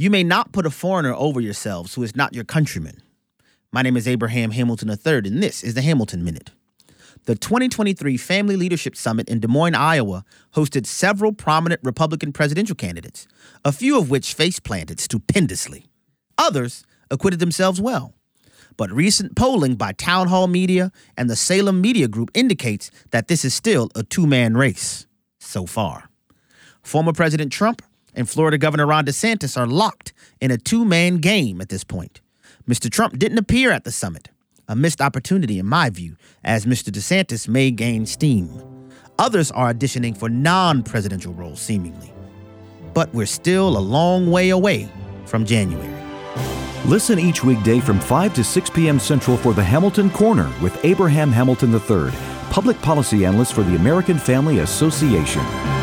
You may not put a foreigner over yourselves who is not your countryman. My name is Abraham Hamilton III, and this is the Hamilton Minute. The 2023 Family Leadership Summit in Des Moines, Iowa, hosted several prominent Republican presidential candidates, a few of which face planted stupendously. Others acquitted themselves well. But recent polling by Townhall Media and the Salem Media Group indicates that this is still a two man race so far. Former President Trump and Florida Governor Ron DeSantis are locked in a two man game at this point. Mr. Trump didn't appear at the summit, a missed opportunity in my view, as Mr. DeSantis may gain steam. Others are auditioning for non presidential roles, seemingly. But we're still a long way away from January. Listen each weekday from 5 to 6 p.m. Central for the Hamilton Corner with Abraham Hamilton III, public policy analyst for the American Family Association.